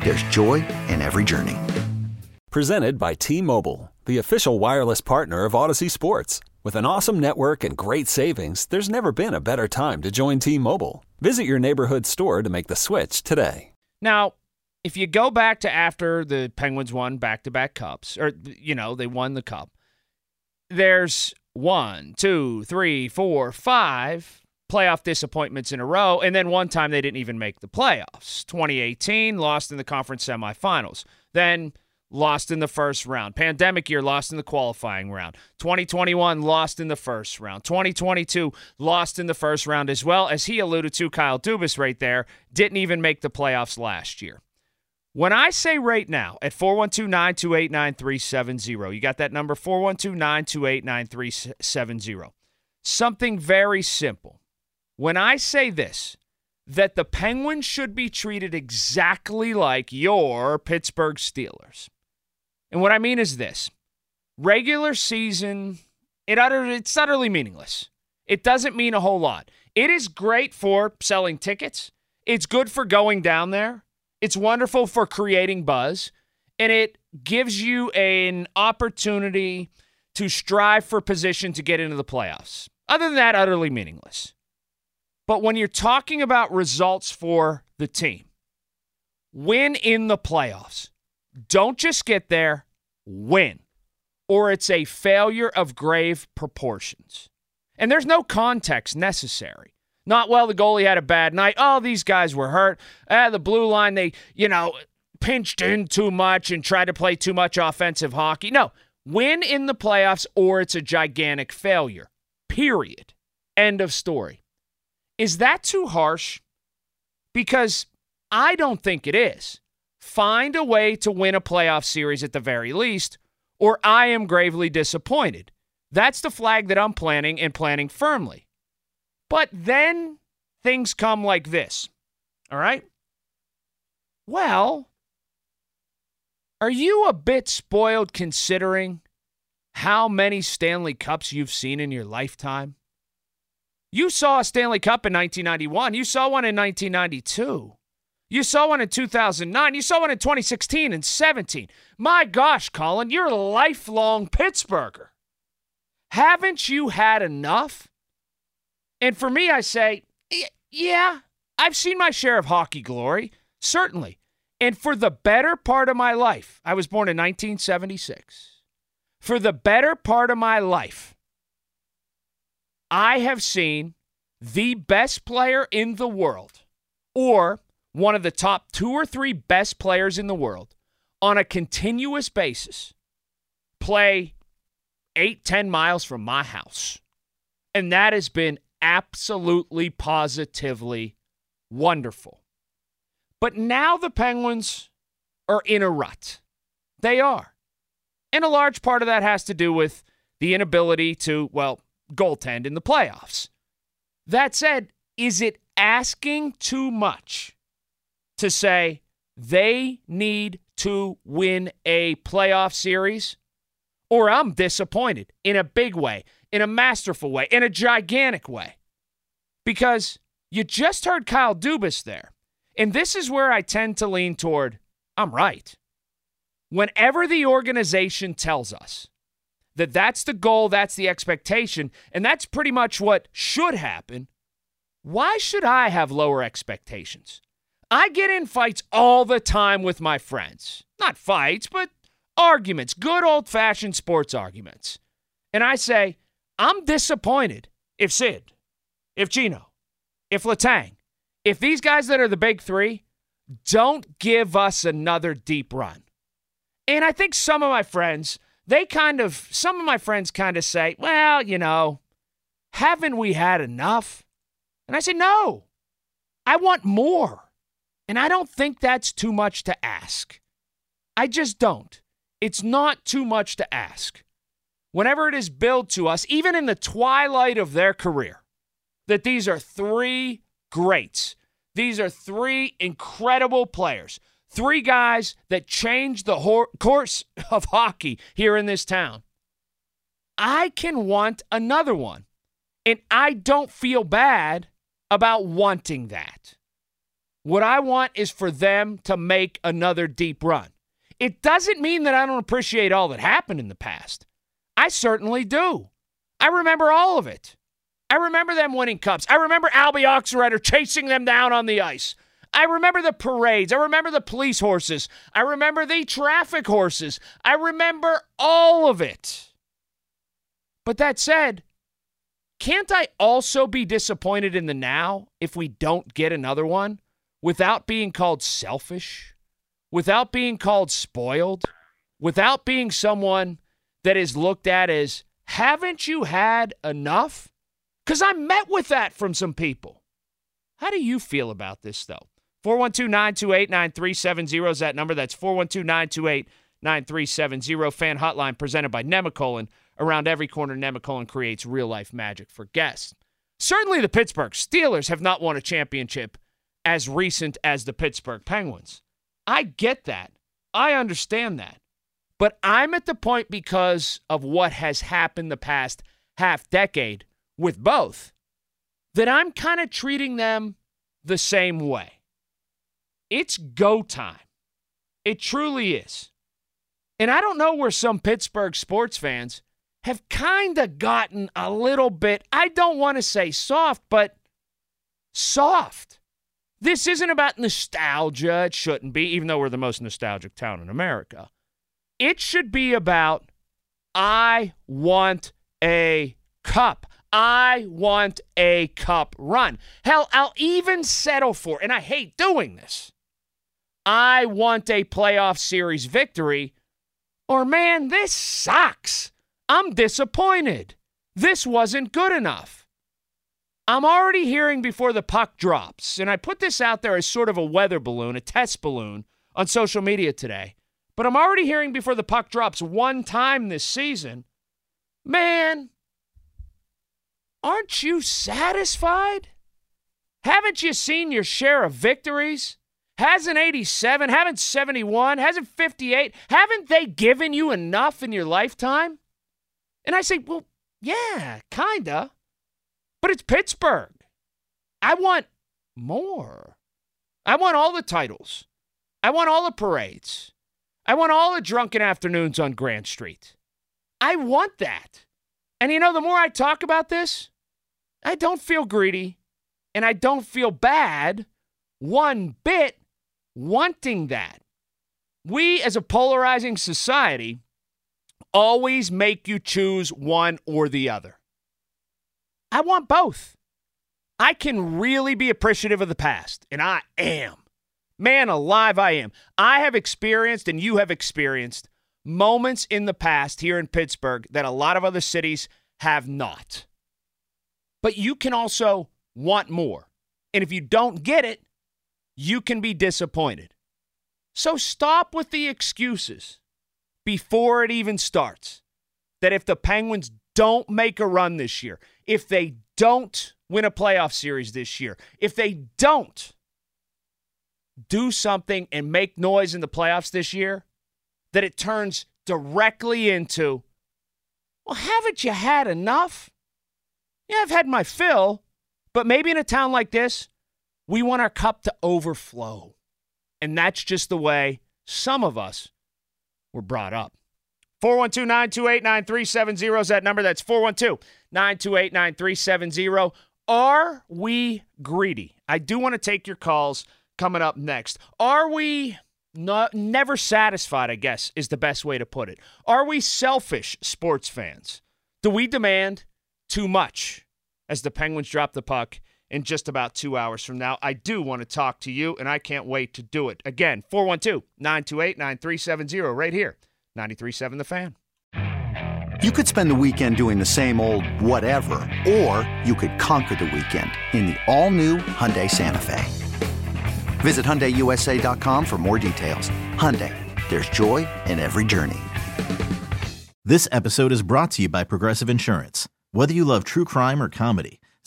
there's joy in every journey. Presented by T Mobile, the official wireless partner of Audacy Sports. With an awesome network and great savings, there's never been a better time to join T Mobile. Visit your neighborhood store to make the switch today. Now, if you go back to after the Penguins won back to back cups, or, you know, they won the cup, there's one, two, three, four, five playoff disappointments in a row. And then one time they didn't even make the playoffs. 2018, lost in the conference semifinals. Then lost in the first round. Pandemic year, lost in the qualifying round. 2021, lost in the first round. 2022, lost in the first round as well. As he alluded to, Kyle Dubas right there, didn't even make the playoffs last year. When I say right now at 412 928 9370, you got that number 412 928 9370. Something very simple. When I say this, that the Penguins should be treated exactly like your Pittsburgh Steelers. And what I mean is this regular season, it utter, it's utterly meaningless. It doesn't mean a whole lot. It is great for selling tickets, it's good for going down there. It's wonderful for creating buzz, and it gives you an opportunity to strive for position to get into the playoffs. Other than that, utterly meaningless. But when you're talking about results for the team, win in the playoffs. Don't just get there, win, or it's a failure of grave proportions. And there's no context necessary. Not well, the goalie had a bad night. Oh, these guys were hurt. Ah, the blue line, they, you know, pinched in too much and tried to play too much offensive hockey. No, win in the playoffs or it's a gigantic failure. Period. End of story. Is that too harsh? Because I don't think it is. Find a way to win a playoff series at the very least, or I am gravely disappointed. That's the flag that I'm planting and planting firmly. But then things come like this. All right? Well, are you a bit spoiled considering how many Stanley Cups you've seen in your lifetime? You saw a Stanley Cup in 1991. You saw one in 1992. You saw one in 2009. You saw one in 2016 and 17. My gosh, Colin, you're a lifelong Pittsburgher. Haven't you had enough? And for me, I say, yeah, I've seen my share of hockey glory, certainly. And for the better part of my life, I was born in 1976. For the better part of my life, I have seen the best player in the world or one of the top two or three best players in the world on a continuous basis play eight, ten miles from my house. And that has been absolutely positively wonderful. But now the Penguins are in a rut. They are. And a large part of that has to do with the inability to, well, goaltend in the playoffs. That said, is it asking too much to say they need to win a playoff series? Or I'm disappointed in a big way in a masterful way, in a gigantic way. Because you just heard Kyle Dubas there. And this is where I tend to lean toward I'm right. Whenever the organization tells us that that's the goal, that's the expectation, and that's pretty much what should happen, why should I have lower expectations? I get in fights all the time with my friends. Not fights, but arguments, good old fashioned sports arguments. And I say, I'm disappointed if Sid, if Gino, if Letang, if these guys that are the big three don't give us another deep run. And I think some of my friends, they kind of, some of my friends kind of say, well, you know, haven't we had enough? And I say, no, I want more. And I don't think that's too much to ask. I just don't. It's not too much to ask. Whenever it is billed to us, even in the twilight of their career, that these are three greats. These are three incredible players. Three guys that changed the course of hockey here in this town. I can want another one. And I don't feel bad about wanting that. What I want is for them to make another deep run. It doesn't mean that I don't appreciate all that happened in the past. I certainly do. I remember all of it. I remember them winning cups. I remember Albie Oxenrider chasing them down on the ice. I remember the parades. I remember the police horses. I remember the traffic horses. I remember all of it. But that said, can't I also be disappointed in the now if we don't get another one without being called selfish, without being called spoiled, without being someone that is looked at as, haven't you had enough? Because I met with that from some people. How do you feel about this, though? 412 928 9370 is that number. That's 412 928 9370. Fan hotline presented by Nemacolin. Around every corner, Nemacolin creates real life magic for guests. Certainly, the Pittsburgh Steelers have not won a championship as recent as the Pittsburgh Penguins. I get that. I understand that. But I'm at the point because of what has happened the past half decade with both that I'm kind of treating them the same way. It's go time. It truly is. And I don't know where some Pittsburgh sports fans have kind of gotten a little bit, I don't want to say soft, but soft. This isn't about nostalgia. It shouldn't be, even though we're the most nostalgic town in America. It should be about, I want a cup. I want a cup run. Hell, I'll even settle for, and I hate doing this. I want a playoff series victory, or man, this sucks. I'm disappointed. This wasn't good enough. I'm already hearing before the puck drops, and I put this out there as sort of a weather balloon, a test balloon on social media today. But I'm already hearing before the puck drops one time this season, man, aren't you satisfied? Haven't you seen your share of victories? Hasn't 87, haven't 71, hasn't 58, haven't they given you enough in your lifetime? And I say, well, yeah, kinda. But it's Pittsburgh. I want more. I want all the titles. I want all the parades. I want all the drunken afternoons on Grant Street. I want that. And you know, the more I talk about this, I don't feel greedy and I don't feel bad one bit wanting that. We, as a polarizing society, always make you choose one or the other. I want both. I can really be appreciative of the past, and I am. Man alive, I am. I have experienced, and you have experienced, moments in the past here in Pittsburgh that a lot of other cities have not. But you can also want more. And if you don't get it, you can be disappointed. So stop with the excuses before it even starts that if the Penguins don't make a run this year, if they don't win a playoff series this year, if they don't do something and make noise in the playoffs this year, that it turns directly into, well, haven't you had enough? Yeah, I've had my fill, but maybe in a town like this, we want our cup to overflow. And that's just the way some of us were brought up. 412 928 9370 is that number. That's 412 928 9370. Are we greedy? I do want to take your calls coming up next. Are we never satisfied, I guess, is the best way to put it. Are we selfish sports fans? Do we demand too much as the Penguins drop the puck in just about two hours from now? I do want to talk to you, and I can't wait to do it. Again, 412 928 9370, right here, 937 The Fan. You could spend the weekend doing the same old whatever, or you could conquer the weekend in the all-new Hyundai Santa Fe. Visit HyundaiUSA.com for more details. Hyundai, there's joy in every journey. This episode is brought to you by Progressive Insurance. Whether you love true crime or comedy,